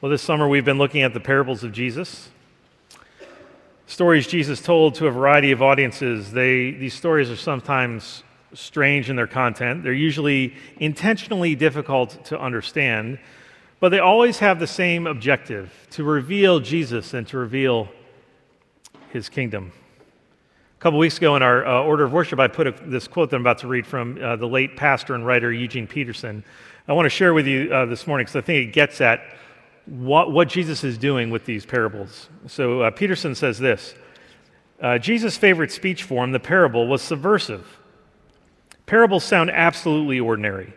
Well, this summer we've been looking at the parables of Jesus. Stories Jesus told to a variety of audiences. They, these stories are sometimes strange in their content. They're usually intentionally difficult to understand, but they always have the same objective to reveal Jesus and to reveal his kingdom. A couple weeks ago in our uh, order of worship, I put a, this quote that I'm about to read from uh, the late pastor and writer Eugene Peterson. I want to share with you uh, this morning because I think it gets at what, what Jesus is doing with these parables. So uh, Peterson says this uh, Jesus' favorite speech form, the parable, was subversive. Parables sound absolutely ordinary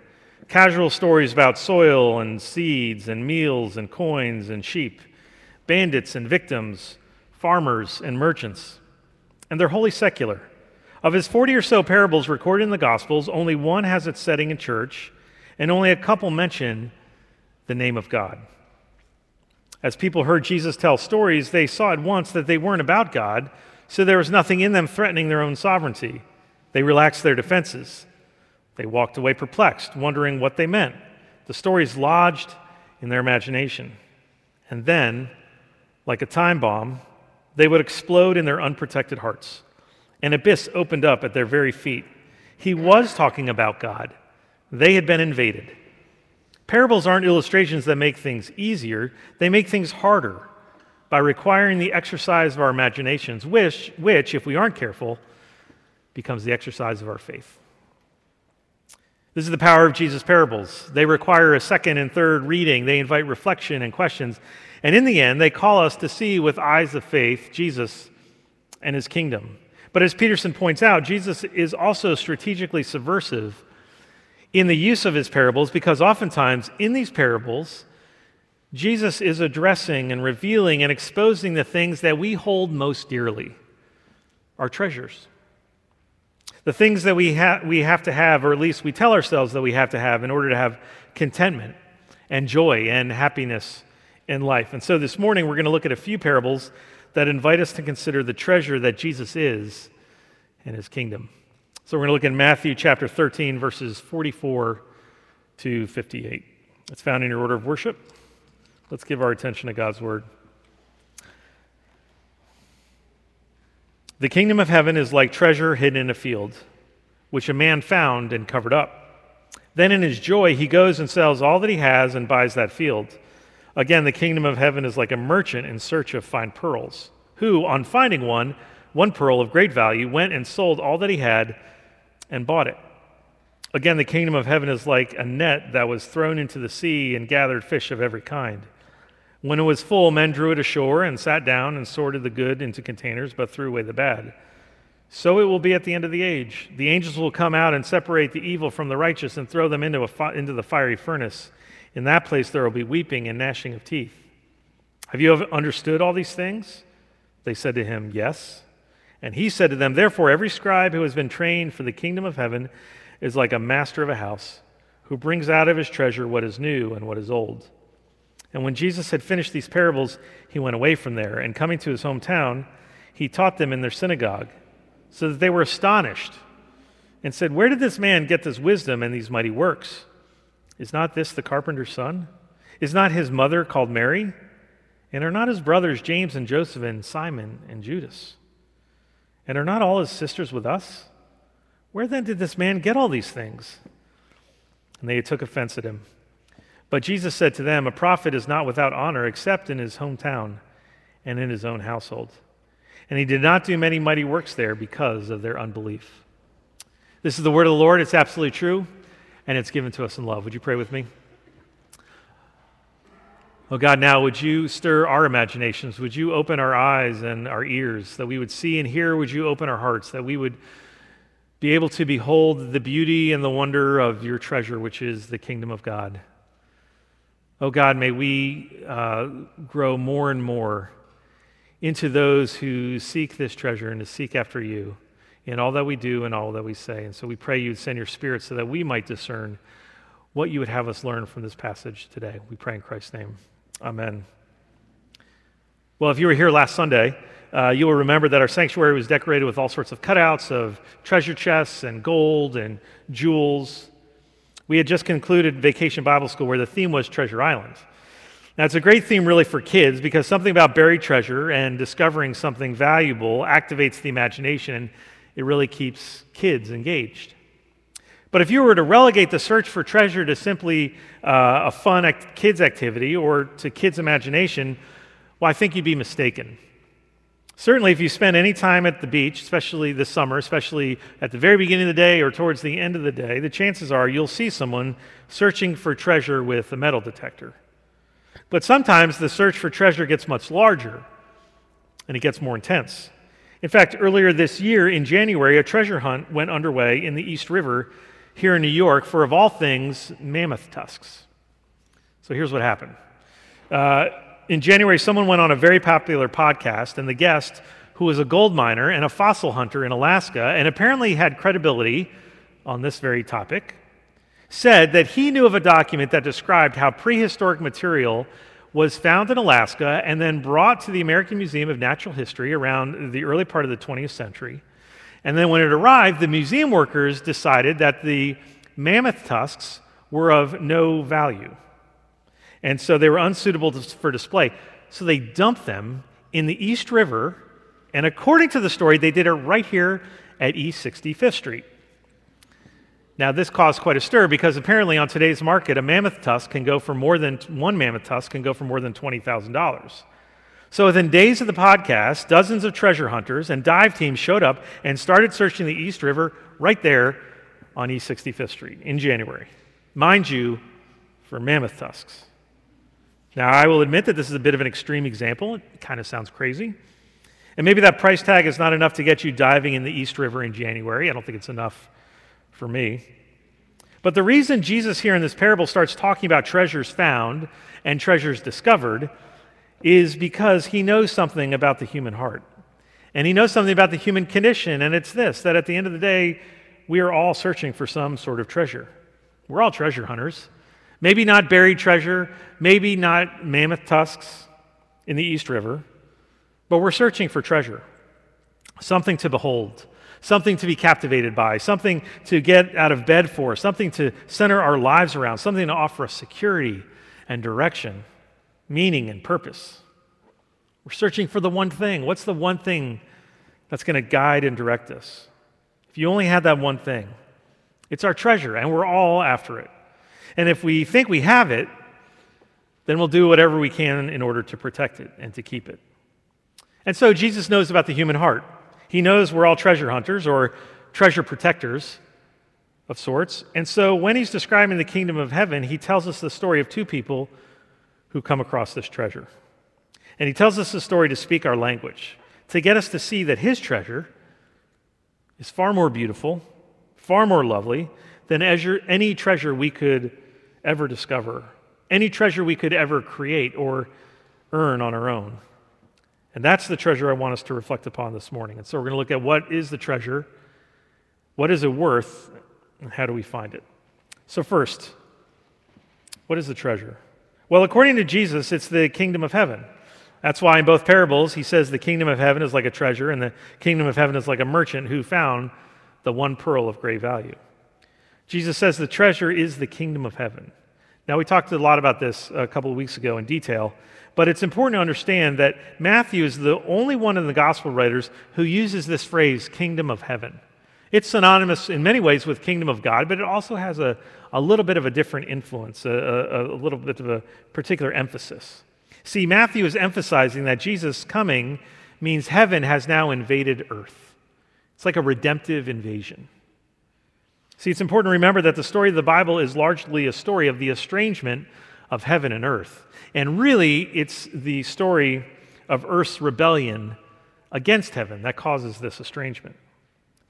casual stories about soil and seeds and meals and coins and sheep, bandits and victims, farmers and merchants. And they're wholly secular. Of his 40 or so parables recorded in the Gospels, only one has its setting in church, and only a couple mention the name of God. As people heard Jesus tell stories, they saw at once that they weren't about God, so there was nothing in them threatening their own sovereignty. They relaxed their defenses. They walked away perplexed, wondering what they meant. The stories lodged in their imagination. And then, like a time bomb, they would explode in their unprotected hearts. An abyss opened up at their very feet. He was talking about God. They had been invaded. Parables aren't illustrations that make things easier, they make things harder by requiring the exercise of our imaginations, which, which, if we aren't careful, becomes the exercise of our faith. This is the power of Jesus' parables. They require a second and third reading, they invite reflection and questions. And in the end, they call us to see with eyes of faith Jesus and his kingdom. But as Peterson points out, Jesus is also strategically subversive in the use of his parables because oftentimes in these parables, Jesus is addressing and revealing and exposing the things that we hold most dearly our treasures. The things that we, ha- we have to have, or at least we tell ourselves that we have to have in order to have contentment and joy and happiness in life. And so this morning we're going to look at a few parables that invite us to consider the treasure that Jesus is in his kingdom. So we're going to look in Matthew chapter 13, verses 44 to 58. It's found in your order of worship. Let's give our attention to God's word. The kingdom of heaven is like treasure hidden in a field, which a man found and covered up. Then in his joy, he goes and sells all that he has and buys that field. Again, the kingdom of heaven is like a merchant in search of fine pearls, who, on finding one, one pearl of great value, went and sold all that he had and bought it. Again, the kingdom of heaven is like a net that was thrown into the sea and gathered fish of every kind. When it was full, men drew it ashore and sat down and sorted the good into containers, but threw away the bad. So it will be at the end of the age. The angels will come out and separate the evil from the righteous and throw them into, fi- into the fiery furnace. In that place there will be weeping and gnashing of teeth. Have you understood all these things? They said to him, Yes. And he said to them, Therefore, every scribe who has been trained for the kingdom of heaven is like a master of a house who brings out of his treasure what is new and what is old. And when Jesus had finished these parables, he went away from there, and coming to his hometown, he taught them in their synagogue, so that they were astonished and said, Where did this man get this wisdom and these mighty works? Is not this the carpenter's son? Is not his mother called Mary? And are not his brothers James and Joseph and Simon and Judas? And are not all his sisters with us? Where then did this man get all these things? And they took offense at him. But Jesus said to them, A prophet is not without honor except in his hometown and in his own household. And he did not do many mighty works there because of their unbelief. This is the word of the Lord. It's absolutely true, and it's given to us in love. Would you pray with me? Oh God, now would you stir our imaginations? Would you open our eyes and our ears that we would see and hear? Would you open our hearts that we would be able to behold the beauty and the wonder of your treasure, which is the kingdom of God? Oh God, may we uh, grow more and more into those who seek this treasure and to seek after you in all that we do and all that we say. And so we pray you'd send your spirit so that we might discern what you would have us learn from this passage today. We pray in Christ's name. Amen. Well, if you were here last Sunday, uh, you will remember that our sanctuary was decorated with all sorts of cutouts of treasure chests and gold and jewels. We had just concluded Vacation Bible School where the theme was Treasure Island. Now, it's a great theme really for kids because something about buried treasure and discovering something valuable activates the imagination and it really keeps kids engaged. But if you were to relegate the search for treasure to simply uh, a fun act- kids activity or to kids' imagination, well, I think you'd be mistaken. Certainly, if you spend any time at the beach, especially this summer, especially at the very beginning of the day or towards the end of the day, the chances are you'll see someone searching for treasure with a metal detector. But sometimes the search for treasure gets much larger and it gets more intense. In fact, earlier this year in January, a treasure hunt went underway in the East River here in New York for, of all things, mammoth tusks. So here's what happened. Uh, in January, someone went on a very popular podcast, and the guest, who was a gold miner and a fossil hunter in Alaska, and apparently had credibility on this very topic, said that he knew of a document that described how prehistoric material was found in Alaska and then brought to the American Museum of Natural History around the early part of the 20th century. And then when it arrived, the museum workers decided that the mammoth tusks were of no value. And so they were unsuitable for display. So they dumped them in the East River. And according to the story, they did it right here at East 65th Street. Now, this caused quite a stir because apparently on today's market, a mammoth tusk can go for more than one mammoth tusk can go for more than $20,000. So within days of the podcast, dozens of treasure hunters and dive teams showed up and started searching the East River right there on East 65th Street in January. Mind you, for mammoth tusks. Now, I will admit that this is a bit of an extreme example. It kind of sounds crazy. And maybe that price tag is not enough to get you diving in the East River in January. I don't think it's enough for me. But the reason Jesus here in this parable starts talking about treasures found and treasures discovered is because he knows something about the human heart. And he knows something about the human condition, and it's this that at the end of the day, we are all searching for some sort of treasure. We're all treasure hunters. Maybe not buried treasure, maybe not mammoth tusks in the East River, but we're searching for treasure, something to behold, something to be captivated by, something to get out of bed for, something to center our lives around, something to offer us security and direction, meaning and purpose. We're searching for the one thing. What's the one thing that's going to guide and direct us? If you only had that one thing, it's our treasure, and we're all after it. And if we think we have it, then we'll do whatever we can in order to protect it and to keep it. And so Jesus knows about the human heart. He knows we're all treasure hunters or treasure protectors of sorts. And so when he's describing the kingdom of heaven, he tells us the story of two people who come across this treasure. And he tells us the story to speak our language, to get us to see that his treasure is far more beautiful, far more lovely than any treasure we could ever discover, any treasure we could ever create or earn on our own. And that's the treasure I want us to reflect upon this morning. And so we're going to look at what is the treasure, what is it worth, and how do we find it. So, first, what is the treasure? Well, according to Jesus, it's the kingdom of heaven. That's why in both parables, he says the kingdom of heaven is like a treasure, and the kingdom of heaven is like a merchant who found the one pearl of great value. Jesus says the treasure is the kingdom of heaven. Now, we talked a lot about this a couple of weeks ago in detail, but it's important to understand that Matthew is the only one in the gospel writers who uses this phrase, kingdom of heaven. It's synonymous in many ways with kingdom of God, but it also has a, a little bit of a different influence, a, a, a little bit of a particular emphasis. See, Matthew is emphasizing that Jesus coming means heaven has now invaded earth. It's like a redemptive invasion. See, it's important to remember that the story of the Bible is largely a story of the estrangement of heaven and earth. And really, it's the story of earth's rebellion against heaven that causes this estrangement.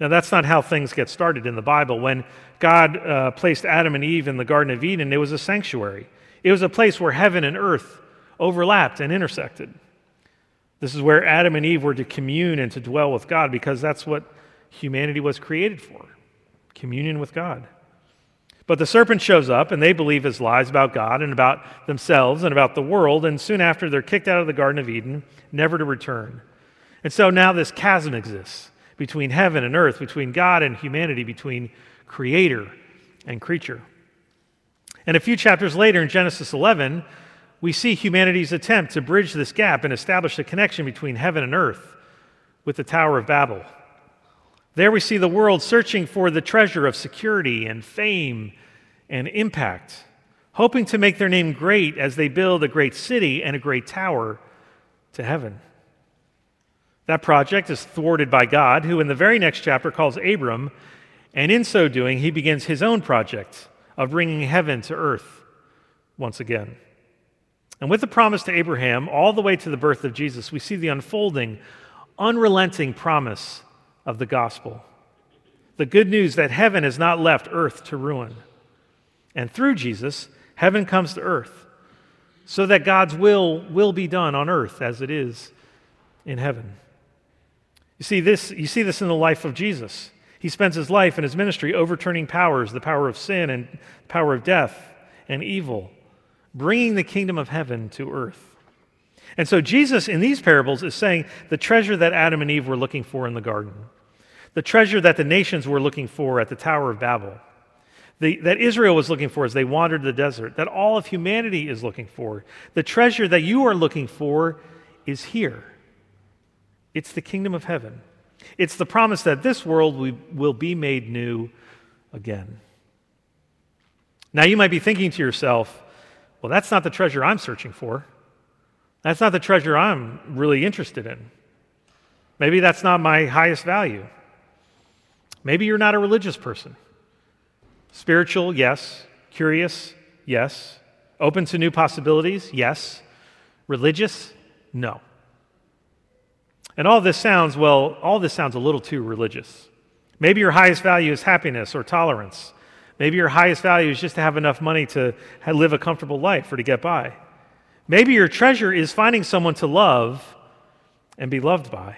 Now, that's not how things get started in the Bible. When God uh, placed Adam and Eve in the Garden of Eden, it was a sanctuary, it was a place where heaven and earth overlapped and intersected. This is where Adam and Eve were to commune and to dwell with God because that's what humanity was created for communion with God. But the serpent shows up, and they believe his lies about God and about themselves and about the world, and soon after they're kicked out of the Garden of Eden, never to return. And so now this chasm exists between heaven and earth, between God and humanity, between creator and creature. And a few chapters later in Genesis 11, we see humanity's attempt to bridge this gap and establish a connection between heaven and earth with the Tower of Babel. There we see the world searching for the treasure of security and fame and impact, hoping to make their name great as they build a great city and a great tower to heaven. That project is thwarted by God, who in the very next chapter calls Abram, and in so doing, he begins his own project of bringing heaven to earth once again. And with the promise to Abraham, all the way to the birth of Jesus, we see the unfolding, unrelenting promise of the gospel. The good news that heaven has not left earth to ruin. And through Jesus, heaven comes to earth so that God's will will be done on earth as it is in heaven. You see this you see this in the life of Jesus. He spends his life and his ministry overturning powers, the power of sin and power of death and evil bringing the kingdom of heaven to earth. And so Jesus in these parables is saying the treasure that Adam and Eve were looking for in the garden, the treasure that the nations were looking for at the Tower of Babel, the, that Israel was looking for as they wandered the desert, that all of humanity is looking for, the treasure that you are looking for is here. It's the kingdom of heaven. It's the promise that this world will be made new again. Now, you might be thinking to yourself, well, that's not the treasure I'm searching for. That's not the treasure I'm really interested in. Maybe that's not my highest value. Maybe you're not a religious person. Spiritual, yes. Curious, yes. Open to new possibilities, yes. Religious, no. And all this sounds, well, all this sounds a little too religious. Maybe your highest value is happiness or tolerance. Maybe your highest value is just to have enough money to live a comfortable life or to get by. Maybe your treasure is finding someone to love and be loved by.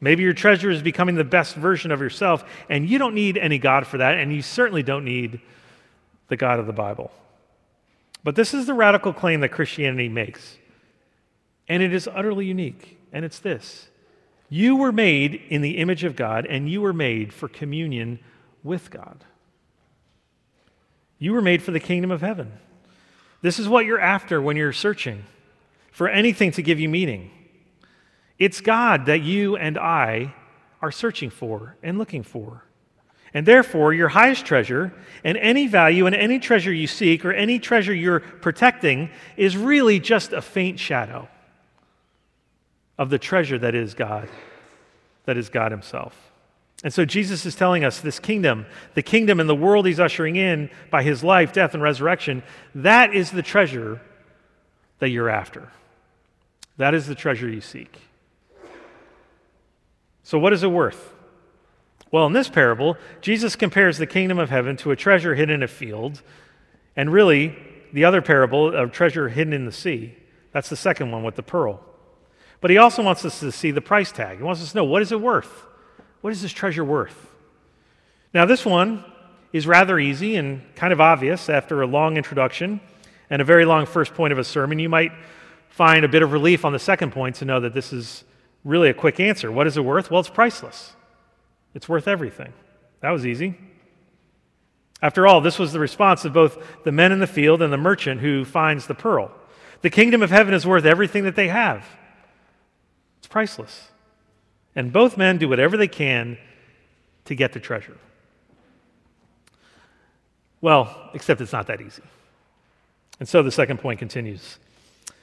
Maybe your treasure is becoming the best version of yourself, and you don't need any God for that, and you certainly don't need the God of the Bible. But this is the radical claim that Christianity makes, and it is utterly unique, and it's this You were made in the image of God, and you were made for communion with God. You were made for the kingdom of heaven. This is what you're after when you're searching for anything to give you meaning. It's God that you and I are searching for and looking for. And therefore, your highest treasure and any value and any treasure you seek or any treasure you're protecting is really just a faint shadow of the treasure that is God, that is God Himself. And so Jesus is telling us this kingdom, the kingdom and the world he's ushering in by his life, death, and resurrection, that is the treasure that you're after. That is the treasure you seek. So, what is it worth? Well, in this parable, Jesus compares the kingdom of heaven to a treasure hidden in a field, and really, the other parable of treasure hidden in the sea. That's the second one with the pearl. But he also wants us to see the price tag. He wants us to know what is it worth? What is this treasure worth? Now, this one is rather easy and kind of obvious after a long introduction and a very long first point of a sermon. You might find a bit of relief on the second point to know that this is really a quick answer. What is it worth? Well, it's priceless, it's worth everything. That was easy. After all, this was the response of both the men in the field and the merchant who finds the pearl. The kingdom of heaven is worth everything that they have, it's priceless. And both men do whatever they can to get the treasure. Well, except it's not that easy. And so the second point continues.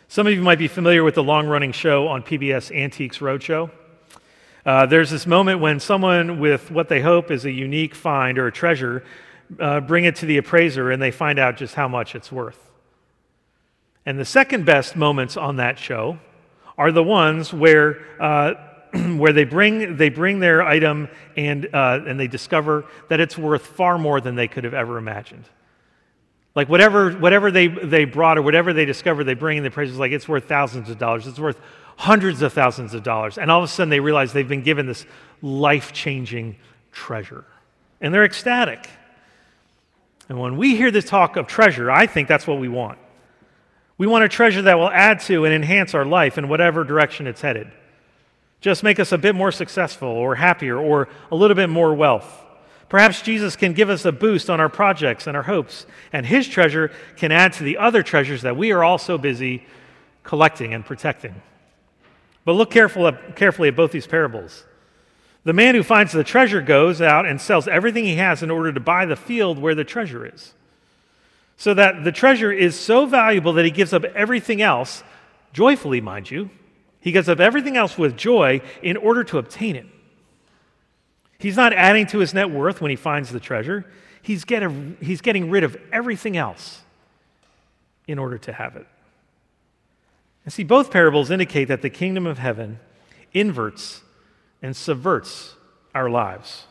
Some of you might be familiar with the long running show on PBS Antiques Roadshow. Uh, there's this moment when someone with what they hope is a unique find or a treasure uh, bring it to the appraiser and they find out just how much it's worth. And the second best moments on that show are the ones where uh, where they bring, they bring their item and, uh, and they discover that it's worth far more than they could have ever imagined. Like whatever, whatever they, they brought or whatever they discovered, they bring in the price is like it's worth thousands of dollars. It's worth hundreds of thousands of dollars. And all of a sudden they realize they've been given this life changing treasure. And they're ecstatic. And when we hear this talk of treasure, I think that's what we want. We want a treasure that will add to and enhance our life in whatever direction it's headed just make us a bit more successful or happier or a little bit more wealth. Perhaps Jesus can give us a boost on our projects and our hopes, and his treasure can add to the other treasures that we are all so busy collecting and protecting. But look careful carefully at both these parables. The man who finds the treasure goes out and sells everything he has in order to buy the field where the treasure is. So that the treasure is so valuable that he gives up everything else, joyfully, mind you. He gives up everything else with joy in order to obtain it. He's not adding to his net worth when he finds the treasure, he's, getting he's getting rid of everything else in order to have it. And see, both parables indicate that the kingdom of heaven inverts and subverts our lives.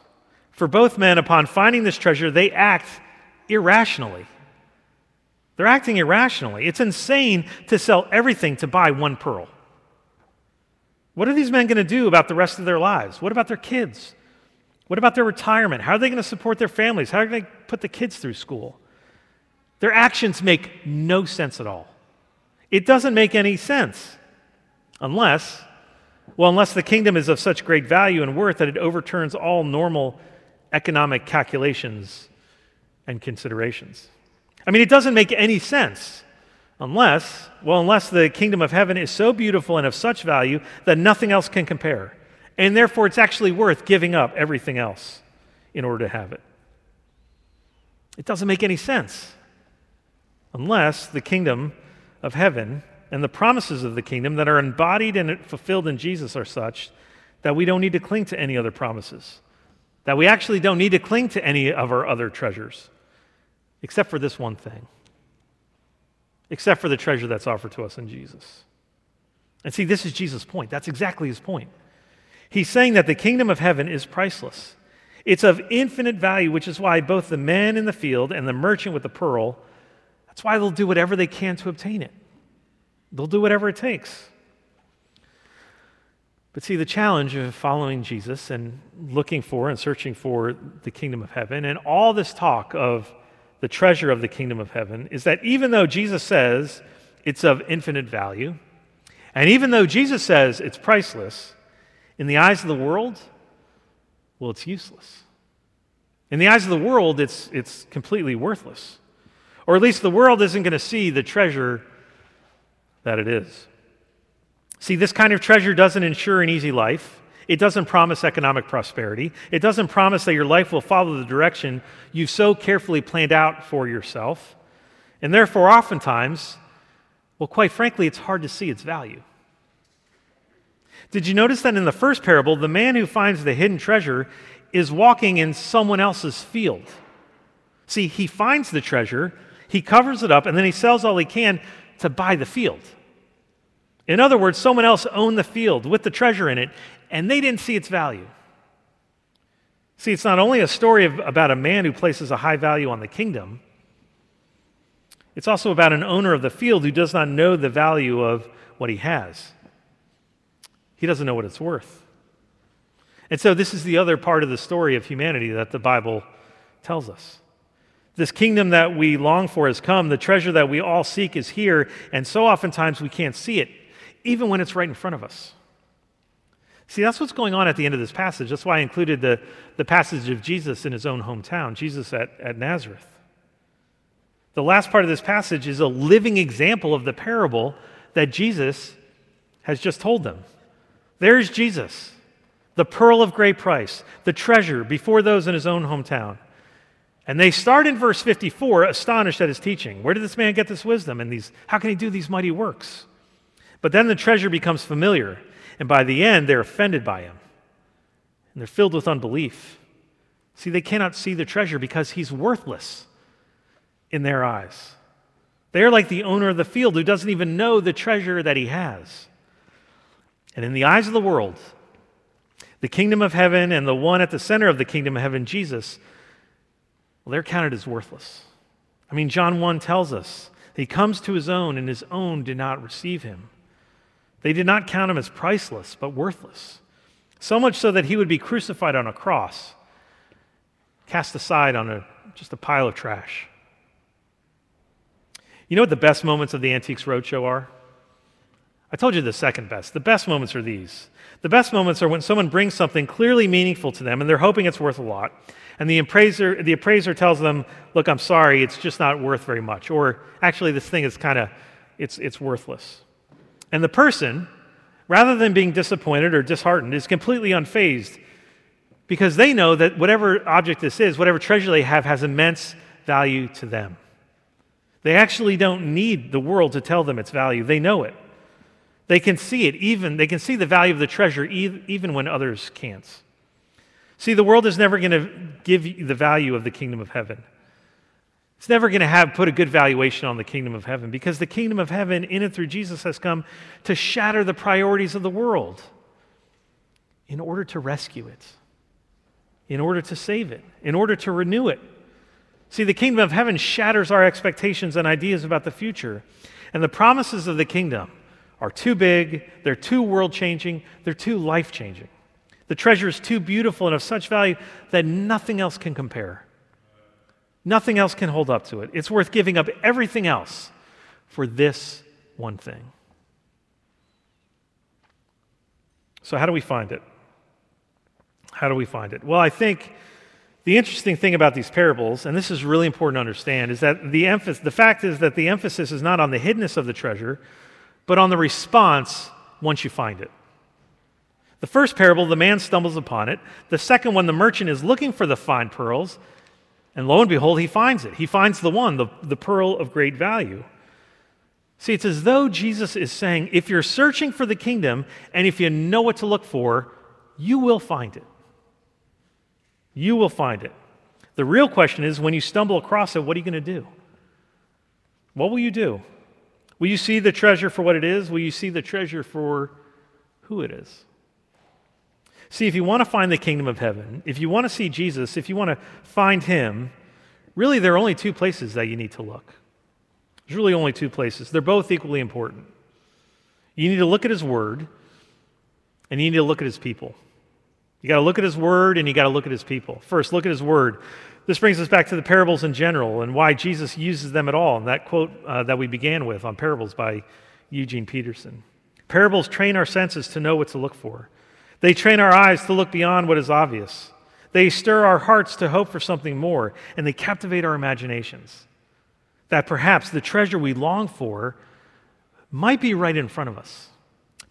For both men, upon finding this treasure, they act irrationally. They're acting irrationally. It's insane to sell everything to buy one pearl. What are these men going to do about the rest of their lives? What about their kids? What about their retirement? How are they going to support their families? How are they going to put the kids through school? Their actions make no sense at all. It doesn't make any sense unless, well, unless the kingdom is of such great value and worth that it overturns all normal economic calculations and considerations. I mean, it doesn't make any sense unless, well, unless the kingdom of heaven is so beautiful and of such value that nothing else can compare. And therefore, it's actually worth giving up everything else in order to have it. It doesn't make any sense unless the kingdom of heaven and the promises of the kingdom that are embodied and fulfilled in Jesus are such that we don't need to cling to any other promises, that we actually don't need to cling to any of our other treasures, except for this one thing, except for the treasure that's offered to us in Jesus. And see, this is Jesus' point. That's exactly his point. He's saying that the kingdom of heaven is priceless. It's of infinite value, which is why both the man in the field and the merchant with the pearl, that's why they'll do whatever they can to obtain it. They'll do whatever it takes. But see, the challenge of following Jesus and looking for and searching for the kingdom of heaven and all this talk of the treasure of the kingdom of heaven is that even though Jesus says it's of infinite value, and even though Jesus says it's priceless, in the eyes of the world, well, it's useless. In the eyes of the world, it's, it's completely worthless. Or at least the world isn't going to see the treasure that it is. See, this kind of treasure doesn't ensure an easy life. It doesn't promise economic prosperity. It doesn't promise that your life will follow the direction you've so carefully planned out for yourself. And therefore, oftentimes, well, quite frankly, it's hard to see its value. Did you notice that in the first parable, the man who finds the hidden treasure is walking in someone else's field? See, he finds the treasure, he covers it up, and then he sells all he can to buy the field. In other words, someone else owned the field with the treasure in it, and they didn't see its value. See, it's not only a story of, about a man who places a high value on the kingdom, it's also about an owner of the field who does not know the value of what he has. He doesn't know what it's worth. And so, this is the other part of the story of humanity that the Bible tells us. This kingdom that we long for has come. The treasure that we all seek is here. And so oftentimes we can't see it, even when it's right in front of us. See, that's what's going on at the end of this passage. That's why I included the, the passage of Jesus in his own hometown, Jesus at, at Nazareth. The last part of this passage is a living example of the parable that Jesus has just told them. There's Jesus, the pearl of great price, the treasure before those in his own hometown. And they start in verse 54, astonished at his teaching. Where did this man get this wisdom and these how can he do these mighty works? But then the treasure becomes familiar, and by the end they're offended by him. And they're filled with unbelief. See, they cannot see the treasure because he's worthless in their eyes. They are like the owner of the field who doesn't even know the treasure that he has. And in the eyes of the world, the kingdom of heaven and the one at the center of the kingdom of heaven, Jesus, well, they're counted as worthless. I mean, John 1 tells us he comes to his own, and his own did not receive him. They did not count him as priceless, but worthless. So much so that he would be crucified on a cross, cast aside on a, just a pile of trash. You know what the best moments of the Antiques Roadshow are? I told you the second best. The best moments are these. The best moments are when someone brings something clearly meaningful to them and they're hoping it's worth a lot. And the appraiser, the appraiser tells them, look, I'm sorry, it's just not worth very much. Or actually, this thing is kind of, it's, it's worthless. And the person, rather than being disappointed or disheartened, is completely unfazed because they know that whatever object this is, whatever treasure they have, has immense value to them. They actually don't need the world to tell them its value, they know it. They can see it, even, they can see the value of the treasure even when others can't. See, the world is never going to give you the value of the kingdom of heaven. It's never going to have put a good valuation on the kingdom of heaven because the kingdom of heaven in and through Jesus has come to shatter the priorities of the world in order to rescue it, in order to save it, in order to renew it. See, the kingdom of heaven shatters our expectations and ideas about the future. And the promises of the kingdom are too big, they're too world changing, they're too life changing. The treasure is too beautiful and of such value that nothing else can compare. Nothing else can hold up to it. It's worth giving up everything else for this one thing. So, how do we find it? How do we find it? Well, I think the interesting thing about these parables, and this is really important to understand, is that the, emphasis, the fact is that the emphasis is not on the hiddenness of the treasure, but on the response once you find it. The first parable, the man stumbles upon it. The second one, the merchant is looking for the fine pearls, and lo and behold, he finds it. He finds the one, the, the pearl of great value. See, it's as though Jesus is saying if you're searching for the kingdom and if you know what to look for, you will find it. You will find it. The real question is when you stumble across it, what are you going to do? What will you do? Will you see the treasure for what it is? Will you see the treasure for who it is? See, if you want to find the kingdom of heaven, if you want to see Jesus, if you want to find him, really there are only two places that you need to look. There's really only two places. They're both equally important. You need to look at his word, and you need to look at his people. You got to look at his word, and you got to look at his people. First, look at his word. This brings us back to the parables in general and why Jesus uses them at all. And that quote uh, that we began with on parables by Eugene Peterson. Parables train our senses to know what to look for. They train our eyes to look beyond what is obvious. They stir our hearts to hope for something more, and they captivate our imaginations. That perhaps the treasure we long for might be right in front of us.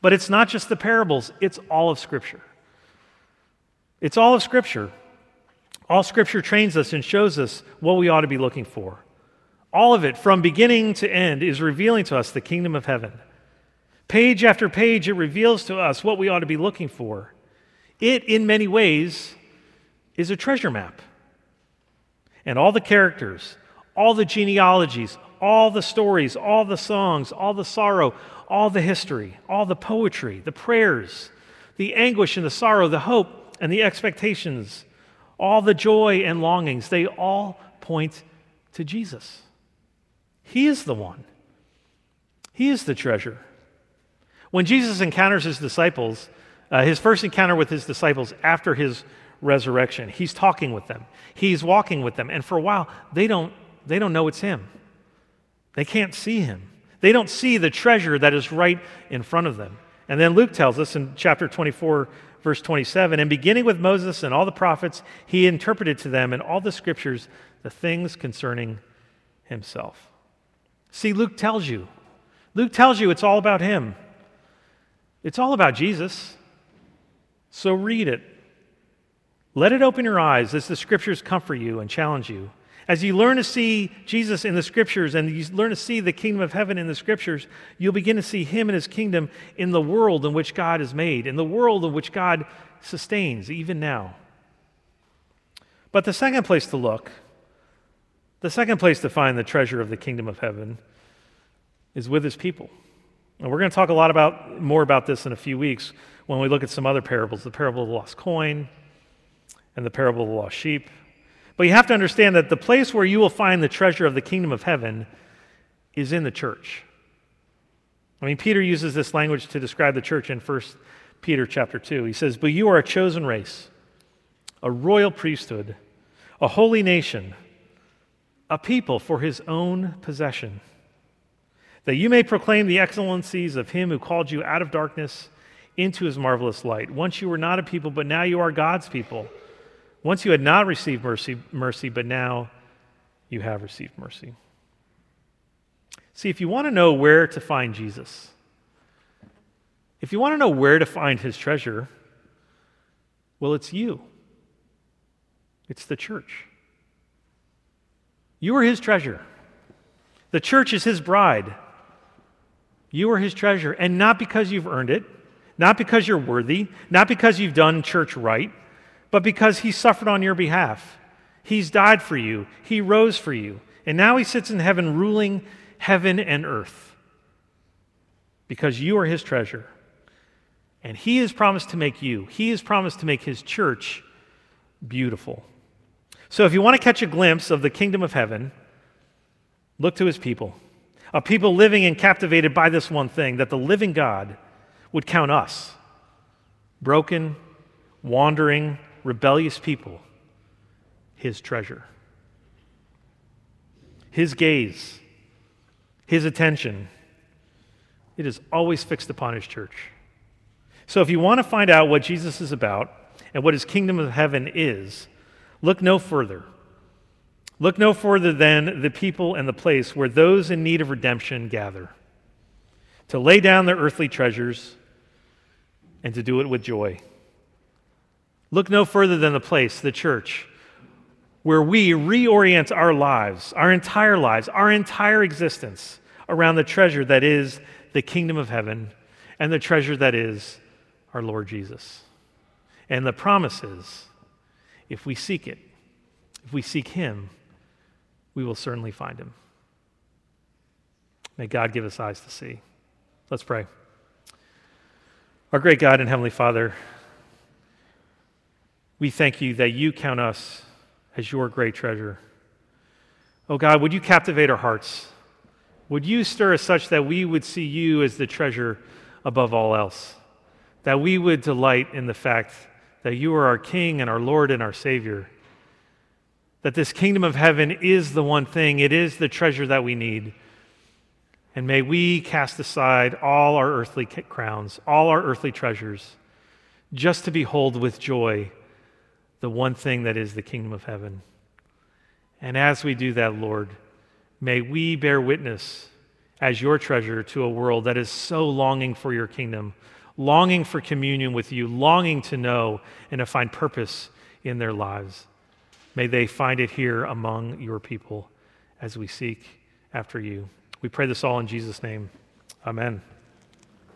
But it's not just the parables, it's all of Scripture. It's all of Scripture. All Scripture trains us and shows us what we ought to be looking for. All of it, from beginning to end, is revealing to us the kingdom of heaven. Page after page, it reveals to us what we ought to be looking for. It, in many ways, is a treasure map. And all the characters, all the genealogies, all the stories, all the songs, all the sorrow, all the history, all the poetry, the prayers, the anguish and the sorrow, the hope and the expectations, all the joy and longings, they all point to Jesus. He is the one, He is the treasure. When Jesus encounters his disciples, uh, his first encounter with his disciples after his resurrection, he's talking with them, he's walking with them, and for a while, they don't, they don't know it's him. They can't see him. They don't see the treasure that is right in front of them. And then Luke tells us in chapter 24, verse 27 And beginning with Moses and all the prophets, he interpreted to them in all the scriptures the things concerning himself. See, Luke tells you. Luke tells you it's all about him. It's all about Jesus. So read it. Let it open your eyes as the scriptures comfort you and challenge you. As you learn to see Jesus in the scriptures and you learn to see the kingdom of heaven in the scriptures, you'll begin to see him and his kingdom in the world in which God is made, in the world in which God sustains, even now. But the second place to look, the second place to find the treasure of the kingdom of heaven, is with his people. And we're going to talk a lot about more about this in a few weeks when we look at some other parables, the parable of the lost coin and the parable of the lost sheep. But you have to understand that the place where you will find the treasure of the kingdom of heaven is in the church. I mean, Peter uses this language to describe the church in 1 Peter chapter 2. He says, But you are a chosen race, a royal priesthood, a holy nation, a people for his own possession that you may proclaim the excellencies of him who called you out of darkness into his marvelous light. Once you were not a people, but now you are God's people. Once you had not received mercy, mercy, but now you have received mercy. See, if you want to know where to find Jesus, if you want to know where to find his treasure, well, it's you. It's the church. You are his treasure. The church is his bride. You are his treasure. And not because you've earned it, not because you're worthy, not because you've done church right, but because he suffered on your behalf. He's died for you, he rose for you. And now he sits in heaven ruling heaven and earth because you are his treasure. And he has promised to make you, he has promised to make his church beautiful. So if you want to catch a glimpse of the kingdom of heaven, look to his people. A people living and captivated by this one thing that the living God would count us, broken, wandering, rebellious people, his treasure. His gaze, his attention, it is always fixed upon his church. So if you want to find out what Jesus is about and what his kingdom of heaven is, look no further. Look no further than the people and the place where those in need of redemption gather to lay down their earthly treasures and to do it with joy. Look no further than the place, the church, where we reorient our lives, our entire lives, our entire existence around the treasure that is the kingdom of heaven and the treasure that is our Lord Jesus. And the promise is if we seek it, if we seek Him, we will certainly find Him. May God give us eyes to see. Let's pray. Our great God and Heavenly Father, we thank you that you count us as your great treasure. Oh God, would you captivate our hearts? Would you stir us such that we would see you as the treasure above all else? that we would delight in the fact that you are our King and our Lord and our Savior. That this kingdom of heaven is the one thing, it is the treasure that we need. And may we cast aside all our earthly crowns, all our earthly treasures, just to behold with joy the one thing that is the kingdom of heaven. And as we do that, Lord, may we bear witness as your treasure to a world that is so longing for your kingdom longing for communion with you, longing to know and to find purpose in their lives. May they find it here among your people as we seek after you. We pray this all in Jesus' name. Amen.